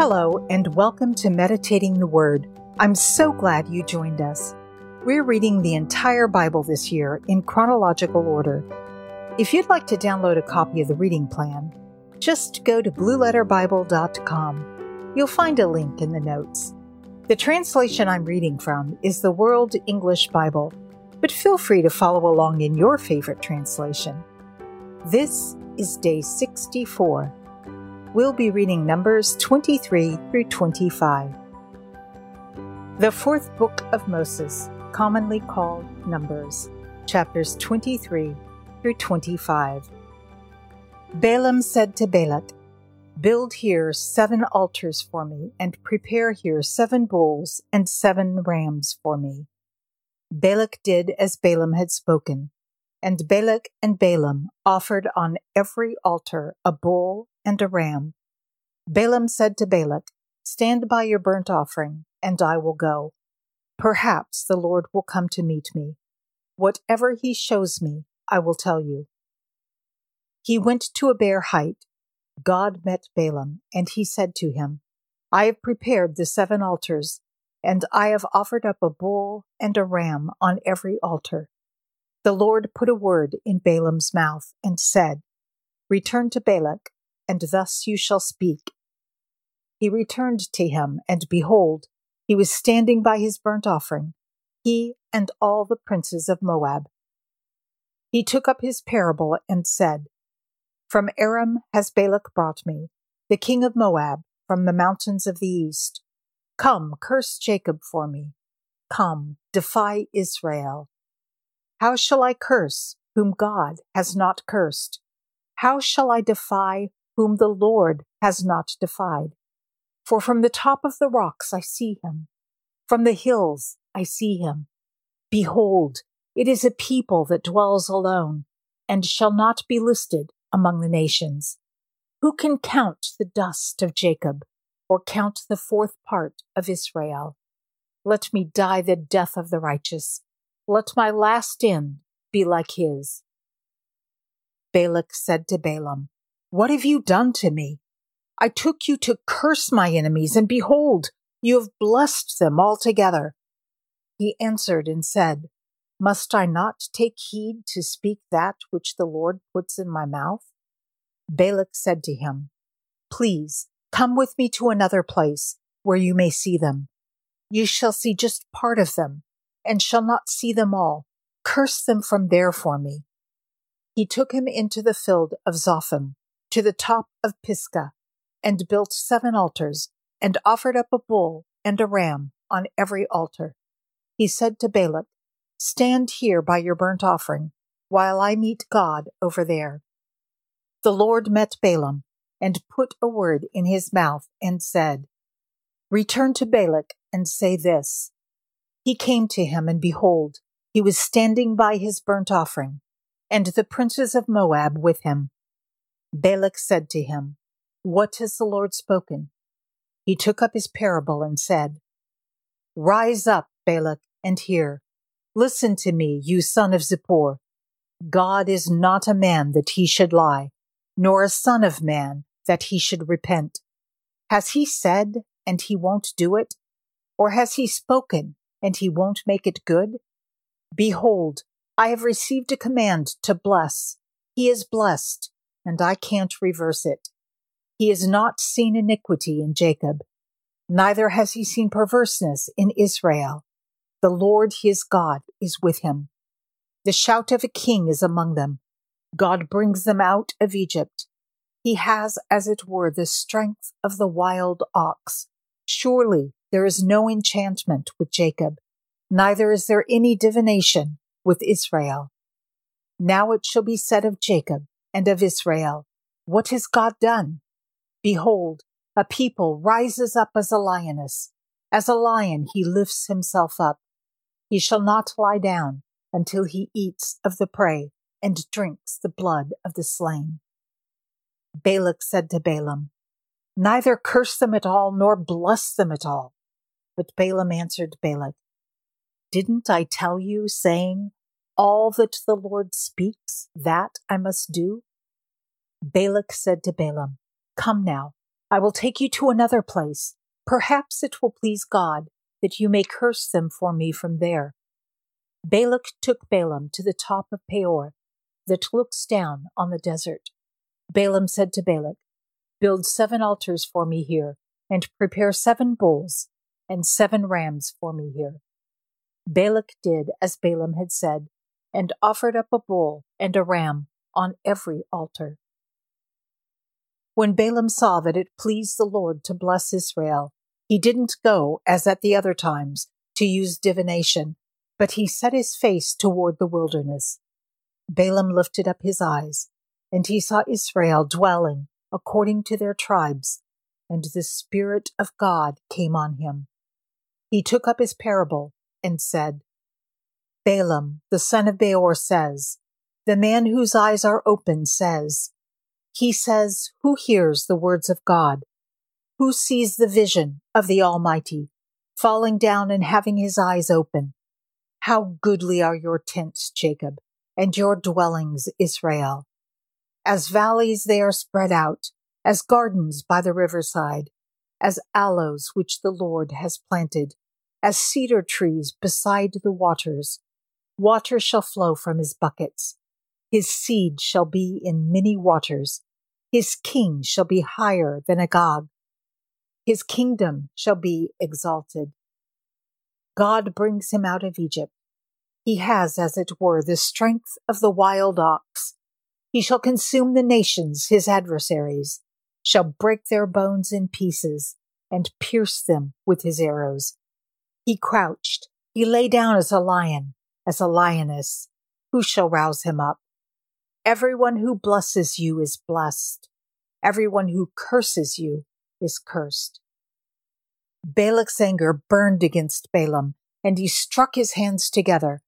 Hello, and welcome to Meditating the Word. I'm so glad you joined us. We're reading the entire Bible this year in chronological order. If you'd like to download a copy of the reading plan, just go to blueletterbible.com. You'll find a link in the notes. The translation I'm reading from is the World English Bible, but feel free to follow along in your favorite translation. This is day 64 we'll be reading Numbers 23 through 25. The fourth book of Moses, commonly called Numbers, chapters 23 through 25. Balaam said to Balak, Build here seven altars for me, and prepare here seven bulls and seven rams for me. Balak did as Balaam had spoken, and Balak and Balaam offered on every altar a bull and a ram. Balaam said to Balak, Stand by your burnt offering, and I will go. Perhaps the Lord will come to meet me. Whatever he shows me, I will tell you. He went to a bare height. God met Balaam, and he said to him, I have prepared the seven altars, and I have offered up a bull and a ram on every altar. The Lord put a word in Balaam's mouth and said, Return to Balak and thus you shall speak. He returned to him, and behold, he was standing by his burnt offering, he and all the princes of Moab. He took up his parable and said, From Aram has Balak brought me, the king of Moab, from the mountains of the east. Come, curse Jacob for me. Come, defy Israel. How shall I curse whom God has not cursed? How shall I defy whom the Lord has not defied. For from the top of the rocks I see him, from the hills I see him. Behold, it is a people that dwells alone, and shall not be listed among the nations. Who can count the dust of Jacob, or count the fourth part of Israel? Let me die the death of the righteous. Let my last end be like his. Balak said to Balaam, what have you done to me? I took you to curse my enemies, and behold, you have blessed them altogether. He answered and said, Must I not take heed to speak that which the Lord puts in my mouth? Balak said to him, Please come with me to another place where you may see them. You shall see just part of them, and shall not see them all. Curse them from there for me. He took him into the field of Zophim to the top of Pisgah, and built seven altars, and offered up a bull and a ram on every altar. He said to Balak, Stand here by your burnt offering, while I meet God over there. The Lord met Balaam, and put a word in his mouth, and said, Return to Balak, and say this. He came to him, and behold, he was standing by his burnt offering, and the princes of Moab with him. Balak said to him, What has the Lord spoken? He took up his parable and said, Rise up, Balak, and hear. Listen to me, you son of Zippor. God is not a man that he should lie, nor a son of man that he should repent. Has he said, and he won't do it? Or has he spoken, and he won't make it good? Behold, I have received a command to bless. He is blessed and I can't reverse it. He has not seen iniquity in Jacob, neither has he seen perverseness in Israel. The Lord his God is with him. The shout of a king is among them. God brings them out of Egypt. He has, as it were, the strength of the wild ox. Surely there is no enchantment with Jacob, neither is there any divination with Israel. Now it shall be said of Jacob, and of Israel. What has God done? Behold, a people rises up as a lioness. As a lion, he lifts himself up. He shall not lie down until he eats of the prey and drinks the blood of the slain. Balak said to Balaam, Neither curse them at all, nor bless them at all. But Balaam answered Balak, Didn't I tell you, saying, all that the Lord speaks, that I must do? Balak said to Balaam, Come now, I will take you to another place. Perhaps it will please God that you may curse them for me from there. Balak took Balaam to the top of Peor that looks down on the desert. Balaam said to Balak, Build seven altars for me here, and prepare seven bulls and seven rams for me here. Balak did as Balaam had said, and offered up a bull and a ram on every altar. When Balaam saw that it pleased the Lord to bless Israel, he didn't go, as at the other times, to use divination, but he set his face toward the wilderness. Balaam lifted up his eyes, and he saw Israel dwelling according to their tribes, and the Spirit of God came on him. He took up his parable and said, Balaam, the son of Beor, says, The man whose eyes are open says, He says, Who hears the words of God? Who sees the vision of the Almighty, falling down and having his eyes open? How goodly are your tents, Jacob, and your dwellings, Israel. As valleys they are spread out, as gardens by the riverside, as aloes which the Lord has planted, as cedar trees beside the waters. Water shall flow from his buckets. His seed shall be in many waters. His king shall be higher than Agag. His kingdom shall be exalted. God brings him out of Egypt. He has, as it were, the strength of the wild ox. He shall consume the nations, his adversaries, shall break their bones in pieces, and pierce them with his arrows. He crouched, he lay down as a lion, as a lioness. Who shall rouse him up? Everyone who blesses you is blessed. Everyone who curses you is cursed. Balak's anger burned against Balaam, and he struck his hands together.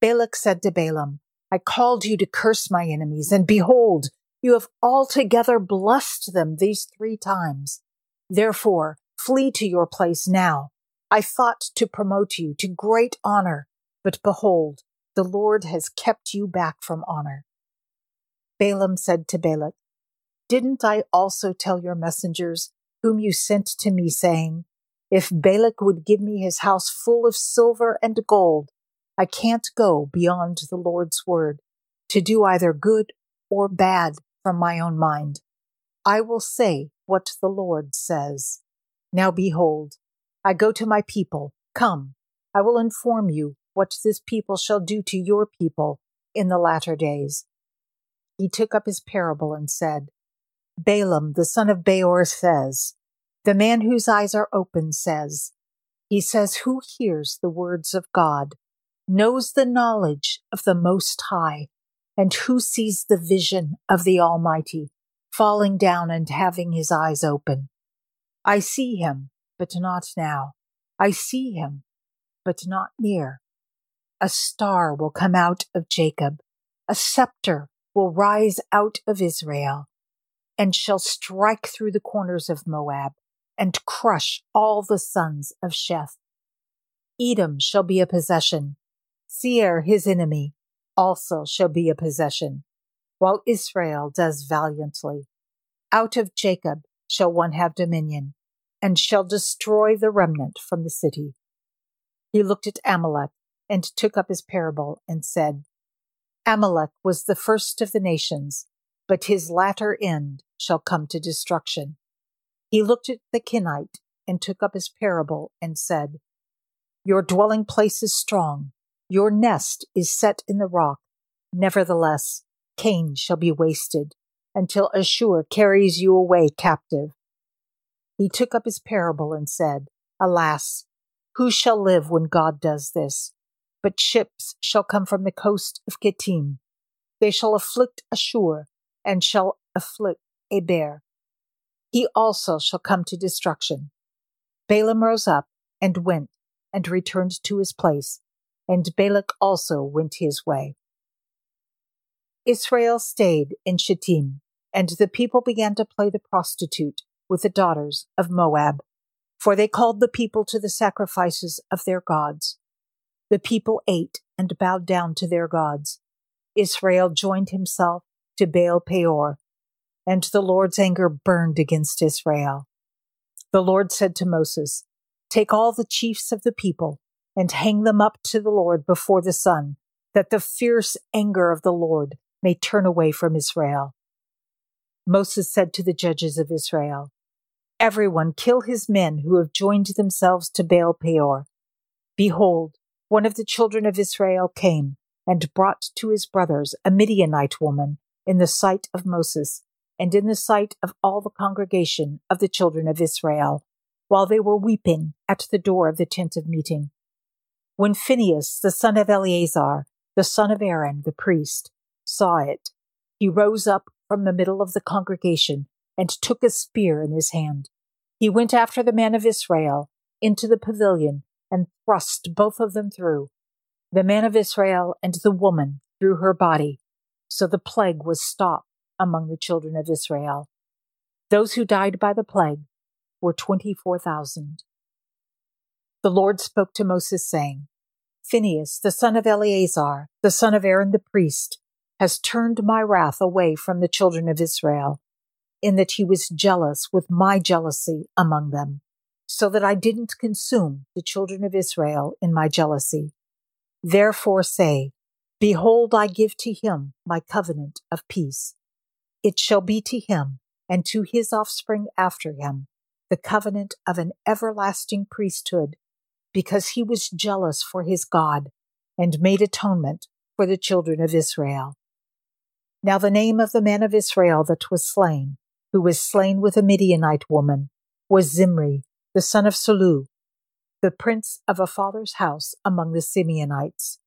Balak said to Balaam, I called you to curse my enemies, and behold, you have altogether blessed them these three times. Therefore, flee to your place now. I thought to promote you to great honor, but behold, the Lord has kept you back from honor. Balaam said to Balak, Didn't I also tell your messengers, whom you sent to me, saying, If Balak would give me his house full of silver and gold, I can't go beyond the Lord's word to do either good or bad from my own mind. I will say what the Lord says. Now behold, I go to my people. Come, I will inform you what this people shall do to your people in the latter days. He took up his parable and said, Balaam the son of Beor says, The man whose eyes are open says, He says, Who hears the words of God? knows the knowledge of the Most High, and who sees the vision of the Almighty, falling down and having his eyes open. I see him, but not now. I see him, but not near. A star will come out of Jacob, a scepter will rise out of Israel, and shall strike through the corners of Moab, and crush all the sons of Sheth. Edom shall be a possession, Seir, his enemy, also shall be a possession, while Israel does valiantly. Out of Jacob shall one have dominion, and shall destroy the remnant from the city. He looked at Amalek and took up his parable and said, Amalek was the first of the nations, but his latter end shall come to destruction. He looked at the Kenite and took up his parable and said, Your dwelling place is strong, your nest is set in the rock. Nevertheless, Cain shall be wasted until Ashur carries you away captive. He took up his parable and said, Alas, who shall live when God does this? But ships shall come from the coast of Kittim. They shall afflict Ashur and shall afflict Eber. He also shall come to destruction. Balaam rose up and went and returned to his place and Balak also went his way. Israel stayed in Shittim, and the people began to play the prostitute with the daughters of Moab, for they called the people to the sacrifices of their gods. The people ate and bowed down to their gods. Israel joined himself to Baal Peor, and the Lord's anger burned against Israel. The Lord said to Moses, Take all the chiefs of the people and hang them up to the Lord before the sun, that the fierce anger of the Lord may turn away from Israel. Moses said to the judges of Israel, Everyone kill his men who have joined themselves to Baal Peor. Behold, one of the children of Israel came and brought to his brothers a Midianite woman in the sight of Moses and in the sight of all the congregation of the children of Israel, while they were weeping at the door of the tent of meeting. When Phinehas, the son of Eleazar, the son of Aaron, the priest, saw it, he rose up from the middle of the congregation and took a spear in his hand. He went after the man of Israel into the pavilion and thrust both of them through, the man of Israel and the woman through her body. So the plague was stopped among the children of Israel. Those who died by the plague were 24,000. The Lord spoke to Moses, saying, Phinehas, the son of Eleazar, the son of Aaron the priest, has turned my wrath away from the children of Israel, in that he was jealous with my jealousy among them, so that I didn't consume the children of Israel in my jealousy. Therefore say, Behold, I give to him my covenant of peace. It shall be to him and to his offspring after him the covenant of an everlasting priesthood, because he was jealous for his God and made atonement for the children of Israel. Now the name of the man of Israel that was slain, who was slain with a Midianite woman, was Zimri, the son of Salu, the prince of a father's house among the Simeonites.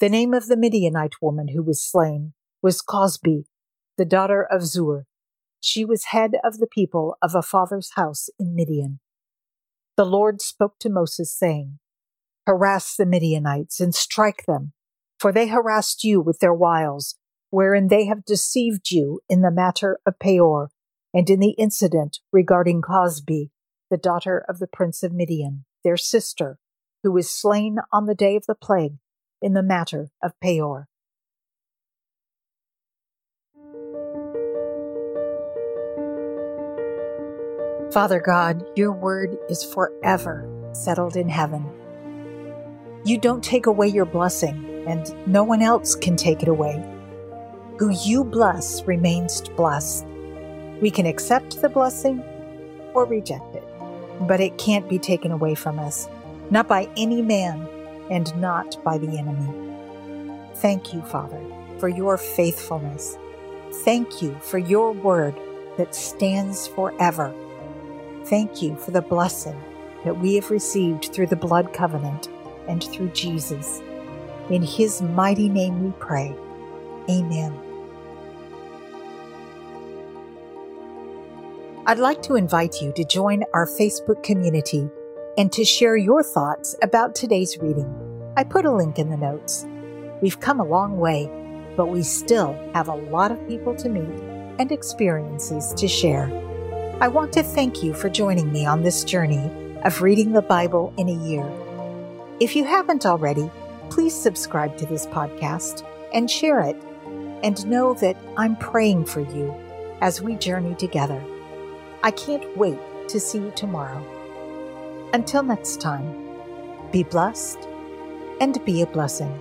The name of the Midianite woman who was slain was Cosbi, the daughter of Zur. She was head of the people of a father's house in Midian. The Lord spoke to Moses, saying, Harass the Midianites and strike them, for they harassed you with their wiles wherein they have deceived you in the matter of Peor, and in the incident regarding Cosbi, the daughter of the prince of Midian, their sister, who was slain on the day of the plague in the matter of Peor. Father God, your word is forever settled in heaven. You don't take away your blessing, and no one else can take it away who you bless remains blessed. We can accept the blessing or reject it, but it can't be taken away from us, not by any man and not by the enemy. Thank you, Father, for your faithfulness. Thank you for your word that stands forever. Thank you for the blessing that we have received through the blood covenant and through Jesus. In his mighty name we pray. Amen. I'd like to invite you to join our Facebook community and to share your thoughts about today's reading. I put a link in the notes. We've come a long way, but we still have a lot of people to meet and experiences to share. I want to thank you for joining me on this journey of reading the Bible in a year. If you haven't already, please subscribe to this podcast and share it, and know that I'm praying for you as we journey together. I can't wait to see you tomorrow. Until next time, be blessed and be a blessing.